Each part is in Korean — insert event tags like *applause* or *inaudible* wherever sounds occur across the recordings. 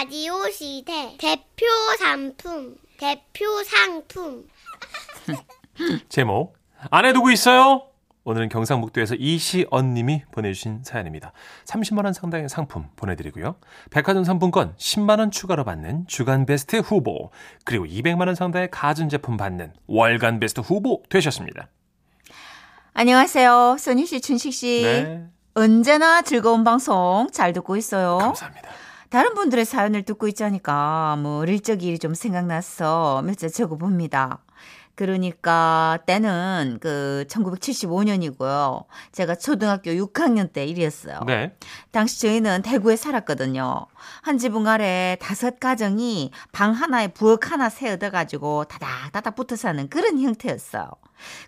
라디오 시대 대표 상품 대표 상품 *laughs* 제목 안에 누구 있어요? 오늘은 경상북도에서 이시언님이 보내주신 사연입니다. 30만 원 상당의 상품 보내드리고요. 백화점 상품권 10만 원 추가로 받는 주간 베스트 후보 그리고 200만 원 상당의 가전제품 받는 월간 베스트 후보 되셨습니다. 안녕하세요. 소니 씨, 춘식 씨. 네, 언제나 즐거운 방송 잘 듣고 있어요. 감사합니다. 다른 분들의 사연을 듣고 있자니까 뭐적 일이 좀 생각나서 몇 자 적어봅니다. 그러니까 때는 그 1975년이고요. 제가 초등학교 6학년 때 일이었어요. 네, 당시 저희는 대구에 살았거든요. 한 지붕 아래 다섯 가정이 방 하나에 부엌 하나 세어둬가지고 다닥다닥 붙어 사는 그런 형태였어요.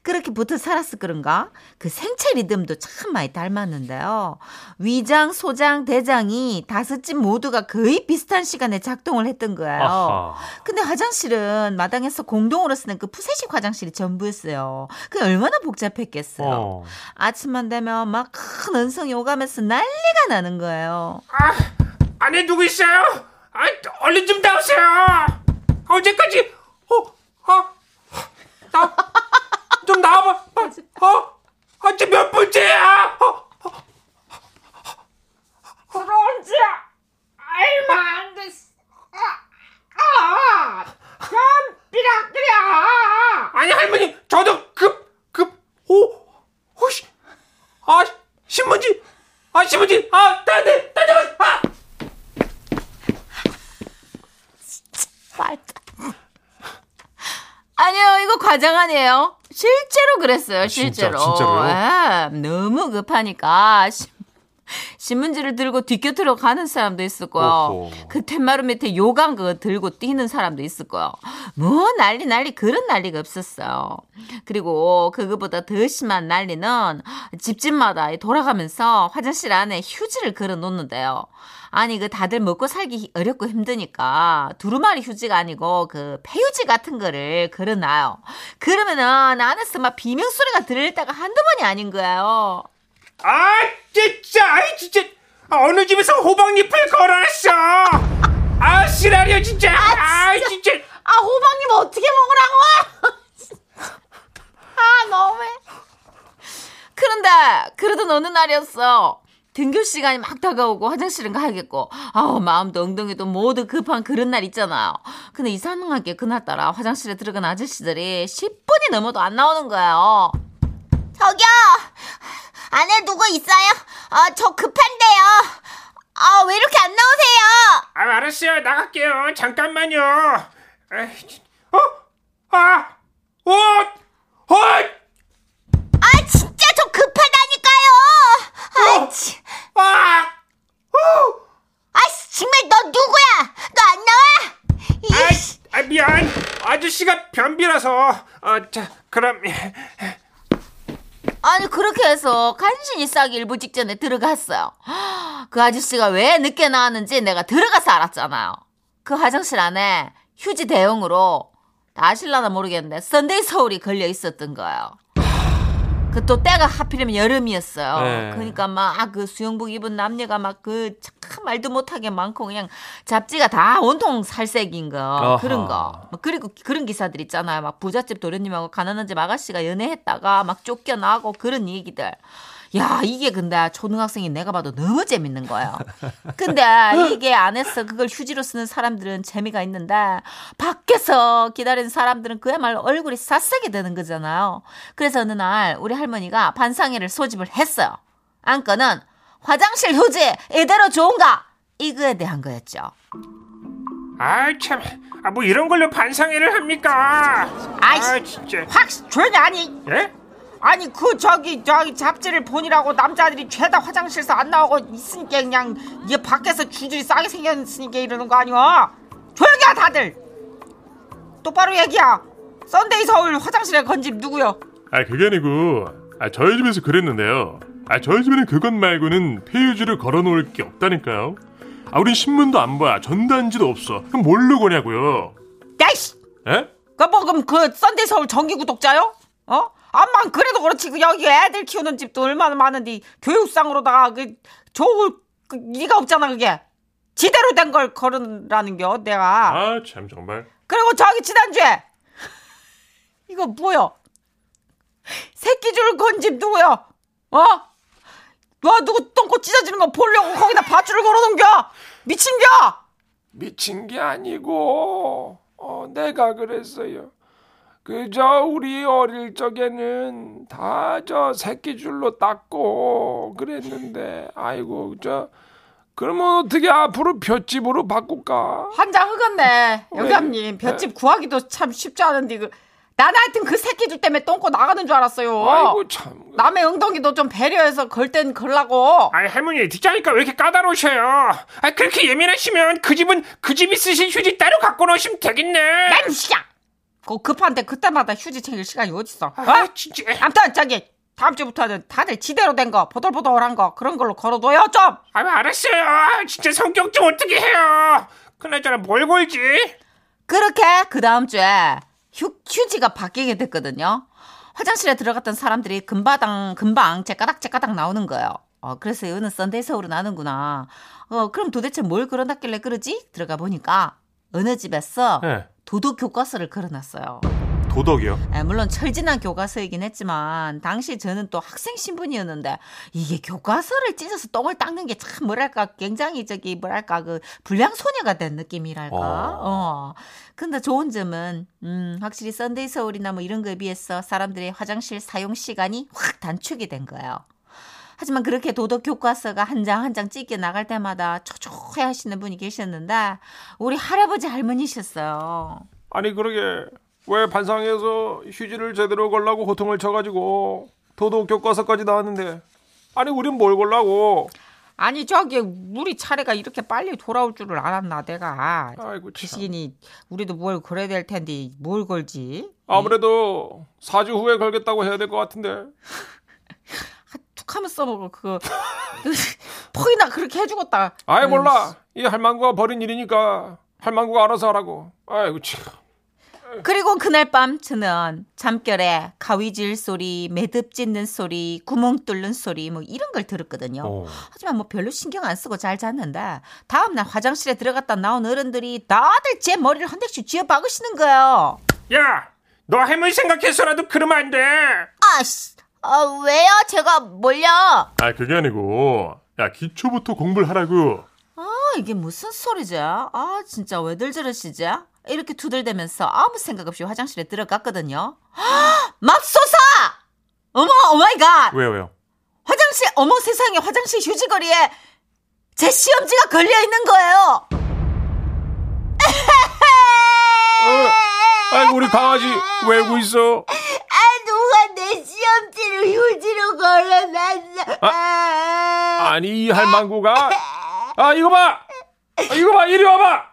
그렇게 붙어 살았을 그런가? 그 생체 리듬도 참 많이 닮았는데요. 위장, 소장, 대장이 다섯 집 모두가 거의 비슷한 시간에 작동을 했던 거예요. 아하. 근데 화장실은 마당에서 공동으로 쓰는 그 푸세식 화장실이 전부였어요. 그 얼마나 복잡했겠어요. 어. 아침만 되면 막 큰 언성이 오가면서 난리가 나는 거예요. 아, 안에 누구 있어요? 아, 얼른 좀 나오세요. 언제까지? 어, 어, 나, 좀 나와봐. 어, 어, 아, 지금 몇 번째야? 어, 들어온 지 얼마 안 됐어. 아, 아, 좀 삐락삐락. 아니 할머니, 저도 급, 급, 오, 호시, 아, 신문지, 아, 신문지, 아, 따뜻, 따뜻, 아. 아니요, 이거 과장 아니에요. 실제로 그랬어요, 아, 진짜, 실제로. 진짜로요? 예, 너무 급하니까 신- 신문지를 들고 뒷곁으로 가는 사람도 있을 거요. 그 텐마루 밑에 요강 그거 들고 뛰는 사람도 있을 거요. 뭐 난리 난리 그런 난리가 없었어요. 그리고 그거보다 더 심한 난리는 집집마다 돌아가면서 화장실 안에 휴지를 걸어 놓는데요. 아니 그 다들 먹고 살기 어렵고 힘드니까 두루마리 휴지가 아니고 그 폐휴지 같은 거를 걸어놔요. 그러면은 안에서 막 비명 소리가 들릴 때가 한두 번이 아닌 거예요. 아, 진짜, 아이, 진짜. 어느 집에서 호박잎을 걸어놨어. 아, 시라리오, 진짜. 아, 진짜. 아 호박님 어떻게 먹으라고? *laughs* 아 너무해. 그런데 그러던 어느 날이었어. 등교 시간이 막 다가오고 화장실은 가야겠고 아우 마음도 엉덩이도 모두 급한 그런 날 있잖아요. 근데 이상하게 그날따라 화장실에 들어간 아저씨들이 10분이 넘어도 안 나오는 거예요. 저기요 안에 누구 있어요? 아 저 급한데요 아 왜 이렇게 안 나오세요? 아, 알았어요. 나갈게요. 잠깐만요. 어? 아, 어, 어, 아 진짜 저 급하다니까요 아, 치. 아, 어. 아씨 정말 너 누구야 너 안 나와? 이씨 아, 미안. 아저씨가 변비라서. 어, 자, 그럼. 아니 그렇게 해서 간신히 싸기 일부 직전에 들어갔어요. 그 아저씨가 왜 늦게 나왔는지 내가 들어가서 알았잖아요. 그 화장실 안에 휴지 대용으로 다 아실라나 모르겠는데 썬데이 서울이 걸려 있었던 거예요. 그 또 때가 하필이면 여름이었어요. 네. 그러니까 막 그 수영복 입은 남녀가 막 그 참 말도 못하게 많고 그냥 잡지가 다 온통 살색인 거 아하. 그런 거. 막 그리고 그런 기사들 있잖아요. 막 부잣집 도련님하고 가난한 집 아가씨가 연애했다가 막 쫓겨나고 그런 얘기들. 야 이게 근데 초등학생이 내가 봐도 너무 재밌는 거예요. *laughs* 근데 이게 안에서 그걸 휴지로 쓰는 사람들은 재미가 있는데 밖에서 기다리는 사람들은 그야말로 얼굴이 싹싹이 되는 거잖아요. 그래서 어느 날 우리 할머니가 반상회를 소집을 했어요. 안건은 화장실 휴지 이대로 좋은가? 이거에 대한 거였죠. 아, 참. 아, 뭐 이런 걸로 반상회를 합니까? 아이씨. 아, 진짜. 확 조용히 아니 예? 아니 그 저기 저기 잡지를 보니라고 남자들이 죄다 화장실에서 안 나오고 있으니까 그냥 얘 밖에서 주줄이 싸게 생겼으니까 이러는 거 아니야 조용히 해 다들 똑바로 얘기야 썬데이 서울 화장실에 건 집 누구요 아 그게 아니고 아 저희 집에서 그랬는데요. 아 저희 집에는 그것 말고는 폐휴지를 걸어놓을 게 없다니까요. 아 우린 신문도 안 봐, 전단지도 없어. 그럼 뭘로 거냐고요? 야이씨 에? 그뭐 그럼 그 썬데이 서울 정기 구독자요 어 암만 그래도 그렇지. 그 여기 애들 키우는 집도 얼마나 많은데 교육상으로다가 그 좋을 그 리가 없잖아 그게. 지대로 된걸 걸으라는겨 내가. 아 참 정말. 그리고 저기 지난주에 *laughs* 이거 뭐야 새끼 줄 건 집 누구야 어? 너 누구 똥꼬 찢어지는 거 보려고 거기다 밧줄을 걸어놓은겨? 미친겨? 미친 게 아니고. 어, 내가 그랬어요. 그저 우리 어릴 적에는 다 저 새끼줄로 닦고 그랬는데 아이고 저 그러면 어떻게 앞으로 볏집으로 바꿀까? 한장 흑었네 왜? 영감님 볏집 구하기도 참 쉽지 않은데 그 나는 하여튼 그 새끼줄 때문에 똥꼬 나가는 줄 알았어요 아이고 참. 남의 엉덩이도 좀 배려해서 걸 땐 걸라고 아이 할머니 듣자니까 왜 이렇게 까다로우셔요? 아 그렇게 예민하시면 그 집은 그 집이 쓰신 휴지 따로 갖고 놓으시면 되겠네. 난 씨야 그 급한데 그때마다 휴지 챙길 시간이 어딨어 어? 아 진짜. 암튼 저기 다음 주부터는 다들 지대로 된 거 보들보들한 거 그런 걸로 걸어둬요 좀 아 알았어요. 아, 진짜 성격 좀 어떻게 해요? 그나저나 뭘 걸지? 그렇게 그 다음 주에 휴, 휴지가 바뀌게 됐거든요. 화장실에 들어갔던 사람들이 금방금방 제까닥 제까닥 나오는 거예요. 어, 그래서 이거는 썬데이 서울로 나는구나. 어, 그럼 도대체 뭘 걸어놨길래 그러지? 들어가 보니까 어느 집에서 네. 도덕 교과서를 걸어놨어요. 도덕이요? 에, 물론 철 지난 교과서이긴 했지만 당시 저는 또 학생 신분이었는데 이게 교과서를 찢어서 똥을 닦는 게 참 뭐랄까 굉장히 저기 뭐랄까 그 불량 소녀가 된 느낌이랄까. 어. 어. 근데 좋은 점은 음 확실히 썬데이 서울이나 뭐 이런 거에 비해서 사람들의 화장실 사용 시간이 확 단축이 된 거예요. 하지만 그렇게 도덕 교과서가 한 장 한 장 찢겨 나갈 때마다 초조해 하시는 분이 계셨는데 우리 할아버지 할머니셨어요. 아니 그러게 왜 반상에서 휴지를 제대로 걸라고 호통을 쳐가지고 도덕 교과서까지 나왔는데 아니 우린 뭘 걸라고? 아니 저기 우리 차례가 이렇게 빨리 돌아올 줄을 알았나 내가 아이고 참. 귀신이 우리도 뭘 걸어야 될 텐데 뭘 걸지 아무래도 4주 후에 걸겠다고 해야 될 것 같은데. 툭하면 써먹어 그거 *laughs* 퍽이나 그렇게 해주겠다 아이 몰라 이 할망구가 벌인 일이니까 할망구가 알아서 하라고. 아이고 참. 그리고 그날 밤 저는 잠결에 가위질 소리, 매듭 찢는 소리, 구멍 뚫는 소리 뭐 이런 걸 들었거든요. 어. 하지만 뭐 별로 신경 안 쓰고 잘 잤는데 다음 날 화장실에 들어갔다 나온 어른들이 다들 제 머리를 한 대씩 쥐어 박으시는 거예요. 야, 너 할머니 생각해서라도 그러면 안 돼. 아씨, 아, 왜요? 제가 뭘요? 아 그게 아니고 야 기초부터 공부를 하라고. 아 이게 무슨 소리지? 아 진짜 왜들 저러시지? 이렇게 투덜대면서 아무 생각 없이 화장실에 들어갔거든요. *gasps* 맙소사! 어머 Oh my god! 왜요, 왜요? 화장실 어머 세상에 화장실 휴지걸이에 제 시험지가 걸려 있는 거예요. 어, 아이고 우리 강아지 왜 울고 있어? 아, 누가 내 시험지를 휴지로 걸어놨어. 아, 아니 이 할망구가 아 이거 봐, 아, 이거 봐 이리 와봐.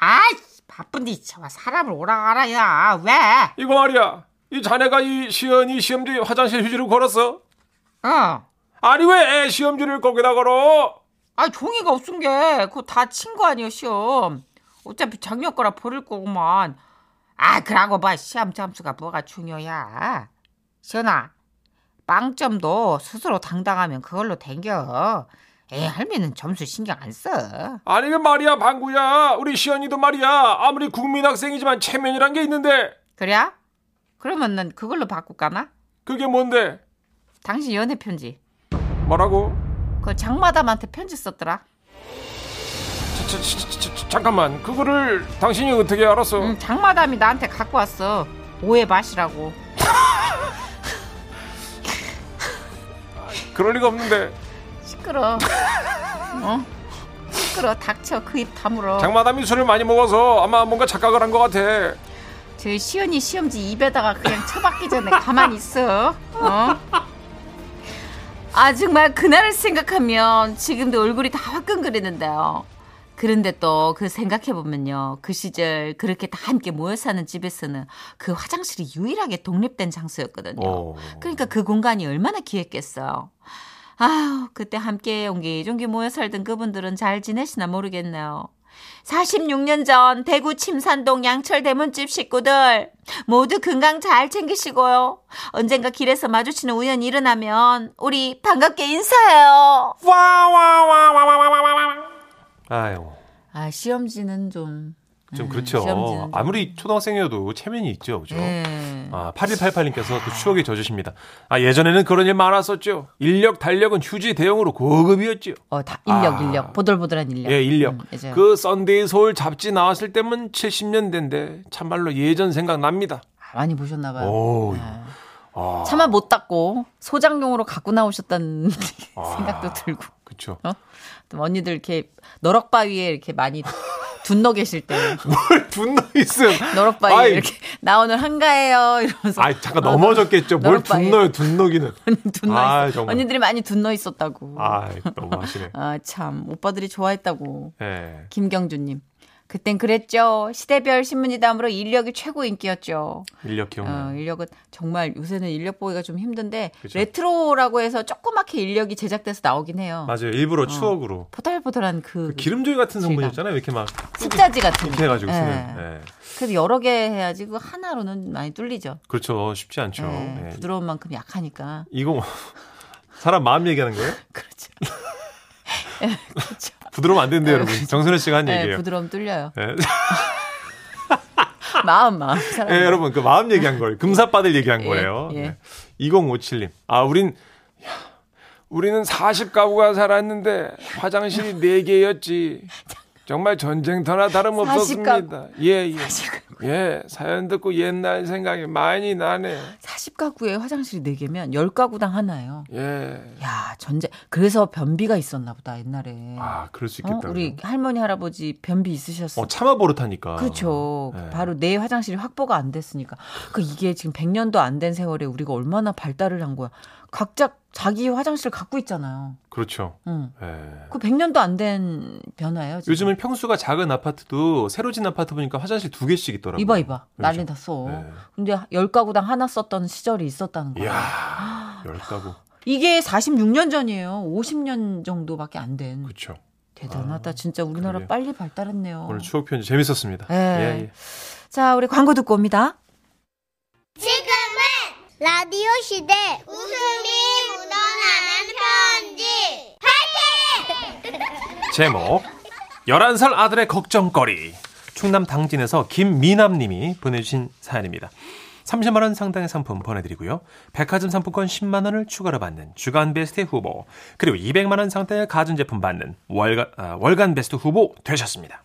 아이 바쁜데 참 사람을 오라가라 야 왜? 이거 말이야. 이 자네가 이 시연이 시험지 화장실 휴지를 걸었어? 어. 아니 왜 시험지를 거기다 걸어? 아 종이가 없은 게 그거 다 친 거 아니야 시험 어차피 작년 거라 버릴 거구만 아 그러고 봐 시험 점수가 뭐가 중요야 시연아 빵점도 스스로 당당하면 그걸로 댕겨 에 할머니는 점수 신경 안 써 아니 그 말이야 방구야. 우리 시연이도 말이야. 아무리 국민학생이지만 체면이란 게 있는데 그래? 그러면 난 그걸로 바꿀까나? 그게 뭔데? 당신 연애 편지 뭐라고? 그 장마담한테 편지 썼더라 잠깐만 그거를 당신이 어떻게 알았어? 응, 장마담이 나한테 갖고 왔어 오해 마시라고 *laughs* 그럴 리가 없는데 시끄러 *laughs* 어? 시끄러 닥쳐 그 입 다물어 장마담이 술을 많이 먹어서 아마 뭔가 착각을 한 것 같아. 저 시연이 시험지 입에다가 그냥 처박기 전에 가만히 있어 어? 아 정말 그날을 생각하면 지금도 얼굴이 다 화끈거리는데요. 그런데 또 그 생각해 보면요, 그 시절 그렇게 다 함께 모여 사는 집에서는 그 화장실이 유일하게 독립된 장소였거든요. 어. 그러니까 그 공간이 얼마나 귀했겠어요. 아유, 그때 함께 옹기종기 모여 살던 그분들은 잘 지내시나 모르겠네요. 46년 전 대구 침산동 양철 대문집 식구들 모두 건강 잘 챙기시고요. 언젠가 길에서 마주치는 우연이 일어나면 우리 반갑게 인사해요. 아유. 아 시험지는 좀좀 음, 그렇죠. 좀- 아무리 초등학생이어도 체면이 있죠. 그죠? 예. 아, 8188님께서 또 추억에 젖으십니다. 아, 예전에는 그런 일 많았었죠. 일력, 달력은 휴지 대용으로 고급이었죠. 어, 다 일력, 아. 일력, 보들보들한 일력. 예, 일력. 음. 그 썬데이 서울 잡지 나왔을 때면 70년대인데 참말로 예전 생각납니다. 아, 많이 보셨나 봐요. 오, 네. 아, 차마 못 닦고 소장용으로 갖고 나오셨다는 *laughs* 아. 생각도 들고 그쵸. 또 언니들 이렇게 너럭바위에 이렇게 많이 둔너 계실 때 *laughs* 뭘 분노 있음. 너럭바위에 아이. 이렇게 나 오늘 한가해요 이러면서 아, 잠깐 넘어졌겠죠. 뭘 너럭바위. 분노요, 분노기는. *laughs* 둔너 아. 정말. 언니들이 많이 둔너 있었다고. 아, 너무 하시네. 아, 참 오빠들이 좋아했다고. 예. 김경주님. 그땐 그랬죠. 시대별 신문지 다음으로 일력이 최고 인기였죠. 일력 어, 기억나요. 일력은 정말 요새는 일력 보기가 좀 힘든데 그죠. 레트로라고 해서 조그맣게 일력이 제작돼서 나오긴 해요. 맞아요. 일부러 추억으로. 보들보들한 그, 그 기름종이 같은. 성분이었잖아요. 이렇게 막 습자지 같은 거. 해가지고 쓰는. 예. 예. 그래도 여러 개 해야지 그 하나로는 많이 뚫리죠. 그렇죠. 쉽지 않죠. 예, 예. 부드러운 만큼 약하니까. 이거 뭐 사람 마음 얘기하는 거예요? *laughs* 그렇죠. *laughs* 예, 그렇죠. 부드러우면 안 된대요, 여러분. 정선혜 씨가 한 예, 얘기예요. 부드러움 뚫려요. 예. *laughs* 마음 마음. 사람. 예, 여러분 그 마음 얘기한 거예요. 금사빠들 얘기한 예, 거예요. 예. 네. 2057님. 아, 우린 야, 우리는 40가구가 살았는데 화장실이 4개였지. *laughs* 정말 전쟁터나 다름없었습니다. 예, 예. 예, 사연 듣고 옛날 생각이 많이 나네. 40가구에 화장실이 4개면 10가구당 하나예요. 예. 야, 전쟁. 그래서 변비가 있었나 보다, 옛날에. 아, 그럴 수 어? 있겠다. 우리 할머니 할아버지 변비 있으셨어요. 어, 참아 버릇하니까. 그렇죠. 네. 바로 내 화장실이 확보가 안 됐으니까. 그 이게 지금 100년도 안 된 세월에 우리가 얼마나 발달을 한 거야. 각자 자기 화장실 갖고 있잖아요. 그렇죠. 응. 예. 그 100년도 안 된 변화예요. 지금. 요즘은 평수가 작은 아파트도 새로 진 아파트 보니까 화장실 두 개씩 있더라고요. 이봐 이봐. 난리 그렇죠. 났어. 네. 근데 10가구당 하나 썼던 시절이 있었다는 거야. 이야, 열 가구. 이게 46년 전이에요. 50년 정도밖에 안 된. 그렇죠. 대단하다. 진짜 우리나라 그러게요. 빨리 발달했네요. 오늘 추억 편지 재밌었습니다. 예. 예, 예. 자, 우리 광고 듣고 옵니다. 지금은 라디오 시대 웃음이 묻어나는 편지 제목 11살 아들의 걱정거리 충남 당진에서 김미남 님이 보내주신 사연입니다. 30만 원 상당의 상품 보내드리고요. 백화점 상품권 10만 원을 추가로 받는 주간 베스트 후보 그리고 200만 원 상당의 가전제품 받는 월간, 아, 월간 베스트 후보 되셨습니다.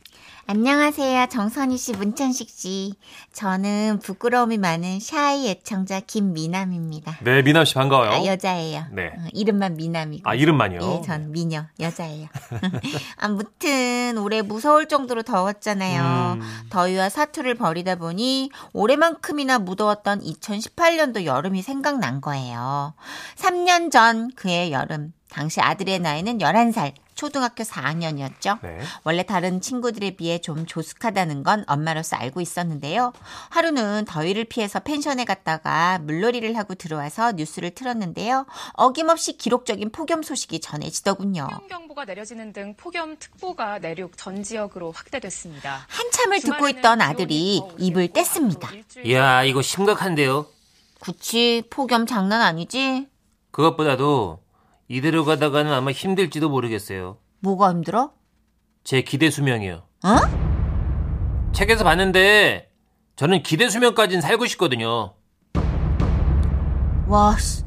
안녕하세요. 정선희 씨, 문천식 씨. 저는 부끄러움이 많은 shy 애청자 김미남입니다. 네, 미남 씨 반가워요. 아, 여자예요. 네. 어, 이름만 미남이고. 아, 이름만요? 예, 전 미녀, 여자예요. *laughs* 아무튼 올해 무서울 정도로 더웠잖아요. 음. 더위와 사투를 벌이다 보니 올해만큼이나 무더웠던 2018년도 여름이 생각난 거예요. 3년 전 그해 여름. 당시 아들의 나이는 11살, 초등학교 4학년이었죠. 네. 원래 다른 친구들에 비해 좀 조숙하다는 건 엄마로서 알고 있었는데요. 하루는 더위를 피해서 펜션에 갔다가 물놀이를 하고 들어와서 뉴스를 틀었는데요. 어김없이 기록적인 폭염 소식이 전해지더군요. 폭염경보가 내려지는 등 폭염특보가 내륙 전 지역으로 확대됐습니다. 한참을 듣고 있던 아들이 더 입을 뗐습니다. 이야, 이거 심각한데요? 그치, 폭염 장난 아니지? 그것보다도 이대로 가다가는 아마 힘들지도 모르겠어요. 뭐가 힘들어? 제 기대 수명이요. 어? 책에서 봤는데 저는 기대 수명까지는 살고 싶거든요. 와, 씨.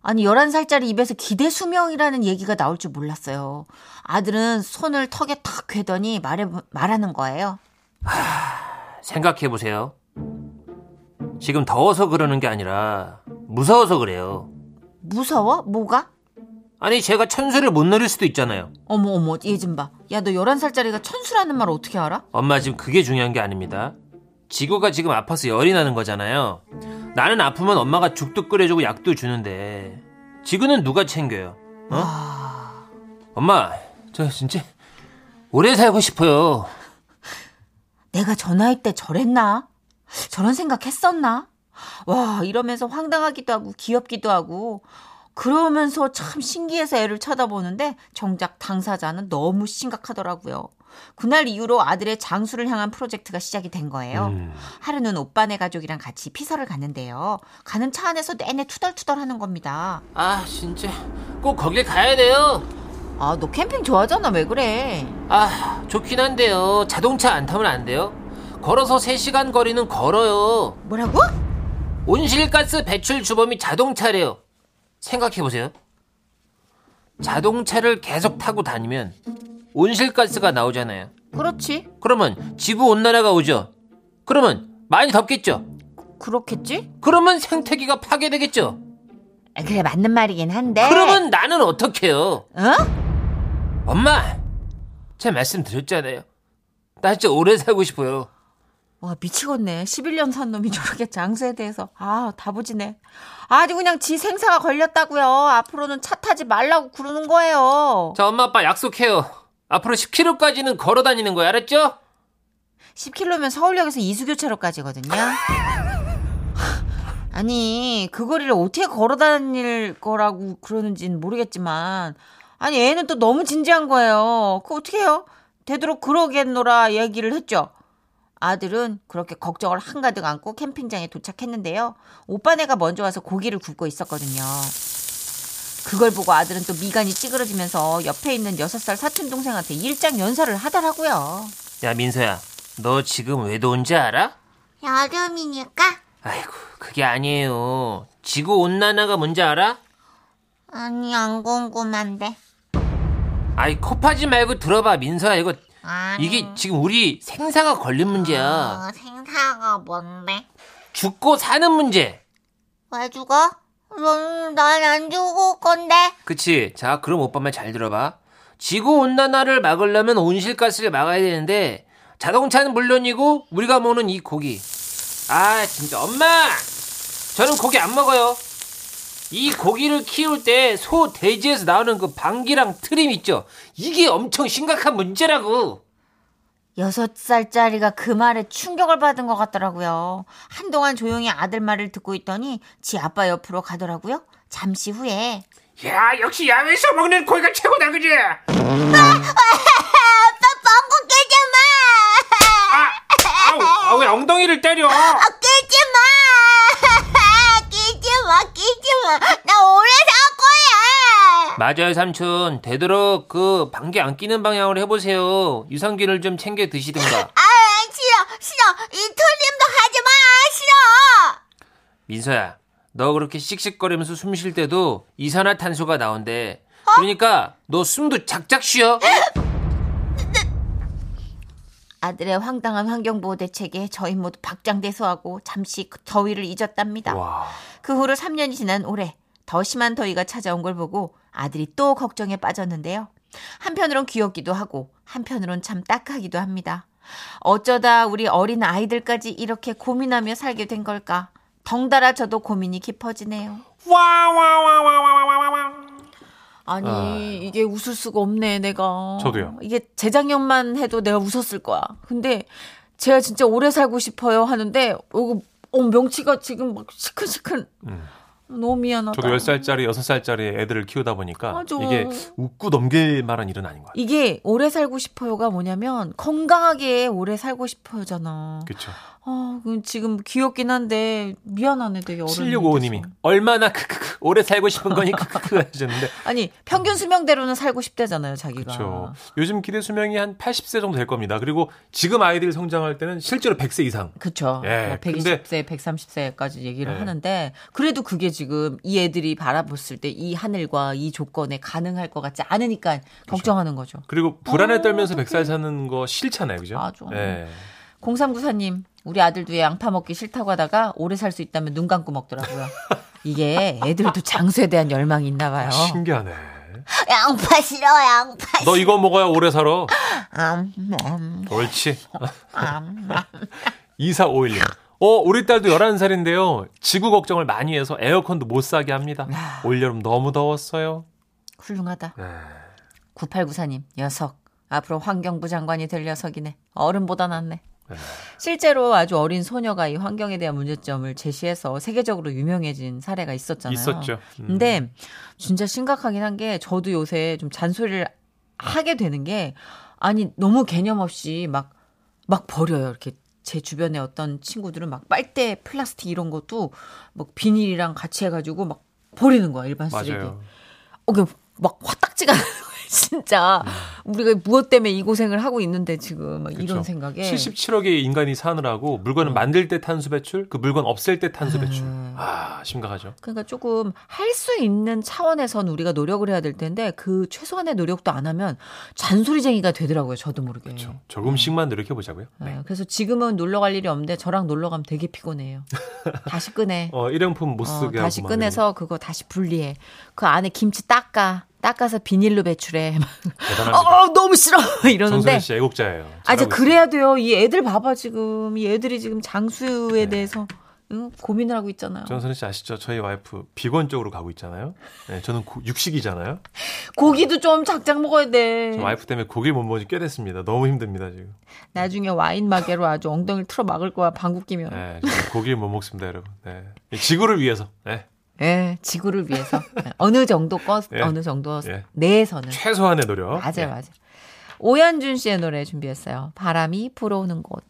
아니, 11살짜리 입에서 기대 수명이라는 얘기가 나올 줄 몰랐어요. 아들은 손을 턱에 탁 괴더니 말해, 말하는 거예요. 생각해 보세요. 지금 더워서 그러는 게 아니라 무서워서 그래요. 무서워? 뭐가? 아니, 제가 천수를 못 노릴 수도 있잖아요. 어머, 어머, 얘 좀 봐. 야, 너 11살짜리가 천수라는 말 어떻게 알아? 엄마 지금 그게 중요한 게 아닙니다. 지구가 지금 아파서 열이 나는 거잖아요. 나는 아프면 엄마가 죽도 끓여주고 약도 주는데 지구는 누가 챙겨요? 어? 엄마, 저 진짜 오래 살고 싶어요. 내가 저 나이 때 저랬나? 저런 생각 했었나? 와, 이러면서 황당하기도 하고 귀엽기도 하고 그러면서 참 신기해서 애를 쳐다보는데 정작 당사자는 너무 심각하더라고요. 그날 이후로 아들의 장수를 향한 프로젝트가 시작이 된 거예요. 음. 하루는 오빠네 가족이랑 같이 피서를 갔는데요. 가는 차 안에서 내내 투덜투덜 하는 겁니다. 아, 진짜 꼭 거길 가야 돼요. 아, 너 캠핑 좋아하잖아. 왜 그래? 아, 좋긴 한데요. 자동차 안 타면 안 돼요? 걸어서 3시간 거리는 걸어요. 뭐라고? 온실가스 배출 주범이 자동차래요. 생각해보세요. 자동차를 계속 타고 다니면 온실가스가 나오잖아요. 그렇지. 그러면 지구 온난화가 오죠. 그러면 많이 덥겠죠. 그렇겠지? 그러면 생태계가 파괴되겠죠. 아, 그래, 맞는 말이긴 한데. 그러면 나는 어떡해요? 어? 엄마! 제가 말씀드렸잖아요. 나 진짜 오래 살고 싶어요. 와, 미치겠네. 11년 산 놈이 저렇게 장수에 대해서. 아, 다부지네. 아주 그냥 지 생사가 걸렸다고요. 앞으로는 차 타지 말라고 그러는 거예요. 자, 엄마, 아빠 약속해요. 앞으로 10km까지는 걸어 다니는 거예요. 알았죠? 10km면 서울역에서 이수교차로까지거든요. *laughs* 아니, 그 거리를 어떻게 걸어 다닐 거라고 그러는지는 모르겠지만, 아니, 애는 또 너무 진지한 거예요. 그거 어떻게 해요? 되도록 그러겠노라 얘기를 했죠. 아들은 그렇게 걱정을 한가득 안고 캠핑장에 도착했는데요. 오빠네가 먼저 와서 고기를 굽고 있었거든요. 그걸 보고 아들은 또 미간이 찌그러지면서 옆에 있는 6살 사촌 동생한테 일장 연설을 하더라고요. 야, 민서야. 너 지금 왜 더운지 알아? 여름이니까? 아이고, 그게 아니에요. 지구 온난화가 뭔지 알아? 아니, 안 궁금한데. 아이, 코파지 말고 들어봐, 민서야. 이거, 아니. 이게 지금 우리 생사가 걸린 문제야. 어, 생사가 뭔데? 죽고 사는 문제. 왜 죽어? 난안 죽을 건데. 그치? 자, 그럼 오빠 말 잘 들어봐. 지구 온난화를 막으려면 온실가스를 막아야 되는데 자동차는 물론이고 우리가 먹는 이 고기. 아, 진짜 엄마! 저는 고기 안 먹어요. 이 고기를 키울 때 소 돼지에서 나오는 그 방귀랑 트림 있죠? 이게 엄청 심각한 문제라고. 여섯 살짜리가 그 말에 충격을 받은 것 같더라고요. 한동안 조용히 아들 말을 듣고 있더니 지 아빠 옆으로 가더라고요. 잠시 후에 야, 역시 야외에서 먹는 고기가 최고다, 그지? *laughs* 아빠 뻥고 깨지 마! 아, 아우, 아, 왜 엉덩이를 때려? 아, 깨지 마! 깨지 마, 깨지 마. 나 오래 살 거야! 맞아요, 삼촌. 되도록 그 방귀 안 끼는 방향으로 해보세요. 유산균을 좀 챙겨 드시든가. *laughs* 아, 싫어, 싫어. 이 틀림도 하지 마, 싫어! 민서야, 너 그렇게 씩씩거리면서 숨 쉴 때도 이산화탄소가 나온대. 그러니까 너 숨도 작작 쉬어. *laughs* 아들의 황당한 환경보호 대책에 저희 모두 박장대소하고 잠시 그 더위를 잊었답니다. 와. 그 후로 3년이 지난 올해 더 심한 더위가 찾아온 걸 보고 아들이 또 걱정에 빠졌는데요. 한편으론 귀엽기도 하고 한편으론 참 딱하기도 합니다. 어쩌다 우리 어린 아이들까지 이렇게 고민하며 살게 된 걸까? 덩달아 저도 고민이 깊어지네요. 아니 아. 이게 웃을 수가 없네 내가. 저도요. 이게 재작년만 해도 내가 웃었을 거야. 근데 제가 진짜 오래 살고 싶어요 하는데 이거 어, 명치가 지금 막 시큰시큰. 음. 너무 미안하다. 저도 10살짜리, 6살짜리 애들을 키우다 보니까 맞아. 이게 웃고 넘길 만한 일은 아닌 것 같아요. 이게 오래 살고 싶어요가 뭐냐면 건강하게 오래 살고 싶어요잖아. 그렇죠. 아, 그 지금 귀엽긴 한데 미안하네 되게 어른. 7655님이 얼마나 크크크 오래 살고 싶은 거니 크크크 하셨는데 *laughs* 아니 평균 수명대로는 살고 싶대잖아요 자기가. 그렇죠. 요즘 기대 수명이 한 80세 정도 될 겁니다. 그리고 지금 아이들이 성장할 때는 실제로 100세 이상. 그쵸. 예, 120세, 130세까지 얘기를 예. 하는데, 그래도 그게 지금 이 애들이 바라봤을 때 이 하늘과 이 조건에 가능할 것 같지 않으니까 걱정하는 거죠. 그리고 불안에 어, 떨면서 어떡해. 100살 사는 거 싫잖아요. 그죠? 맞아. 예. 0394님, 우리 아들도 양파 먹기 싫다고 하다가 오래 살 수 있다면 눈 감고 먹더라고요. 이게 애들도 장수에 대한 열망이 있나 봐요. 신기하네. 양파 싫어, 양파 너 이거 먹어야 오래 살아. 음, 음, 옳지. 음. 2451님. 어, 우리 딸도 11살인데요. 지구 걱정을 많이 해서 에어컨도 못 사게 합니다. 올여름 너무 더웠어요. 훌륭하다. 네. 9894님, 녀석. 앞으로 환경부 장관이 될 녀석이네. 어른보다 낫네. 실제로 아주 어린 소녀가 이 환경에 대한 문제점을 제시해서 세계적으로 유명해진 사례가 있었잖아요. 있었죠. 음. 근데 진짜 심각하긴 한 게 저도 요새 좀 잔소리를 하게 되는 게 아니 너무 개념 없이 막막 버려요. 이렇게 제 주변에 어떤 친구들은 막 빨대 플라스틱 이런 것도 막 비닐이랑 같이 해가지고 막 버리는 거야 일반 쓰레기. 맞아요. 어, 그막 화딱지가 *laughs* 진짜 우리가 무엇 때문에 이 고생을 하고 있는데 지금 막 이런. 생각에 77억의 인간이 사느라고 물건을 만들 때 탄소 배출, 그 물건 없앨 때 탄소 배출. 아, 심각하죠. 그러니까 조금 할 수 있는 차원에선 우리가 노력을 해야 될 텐데 그 최소한의 노력도 안 하면 잔소리쟁이가 되더라고요. 저도 모르게. 그렇죠. 조금씩만 노력해 보자고요. 네. 네, 그래서 지금은 놀러 갈 일이 없는데 저랑 놀러 가면 되게 피곤해요. *laughs* 다시 꺼내. 어, 일회용품 못 어, 쓰게 다시 하고 막 꺼내서 그거 다시 분리해. 그 안에 김치 닦아. 닦아서 비닐로 배출해. *laughs* 대단합니다. 어, 너무 싫어. *laughs* 이러는데. 정선혜 씨 애국자예요. 아, 이제 그래야 돼요. 이 애들 봐봐, 지금. 이 애들이 지금 장수에 대해서 응? 고민을 하고 있잖아요. 정선혜 씨 아시죠? 저희 와이프 비건 쪽으로 가고 있잖아요. 네, 저는 고- 육식이잖아요. 고기도 좀 작작 먹어야 돼. 저 와이프 때문에 고기를 못 먹은 지꽤 됐습니다. 너무 힘듭니다 지금. 나중에 와인 마개로 아주 엉덩이를 틀어 막을 거야, 방귀 끼면. 네, 고기를 못 먹습니다, 여러분. 네. 이 지구를 위해서. 네. 예, 지구를 위해서. 네, 어느 정도 거, 예. 어느 정도 예. 내에서는. 최소한의 노력. 맞아요, 네. 맞아요. 오현준 씨의 노래 준비했어요. 바람이 불어오는 곳.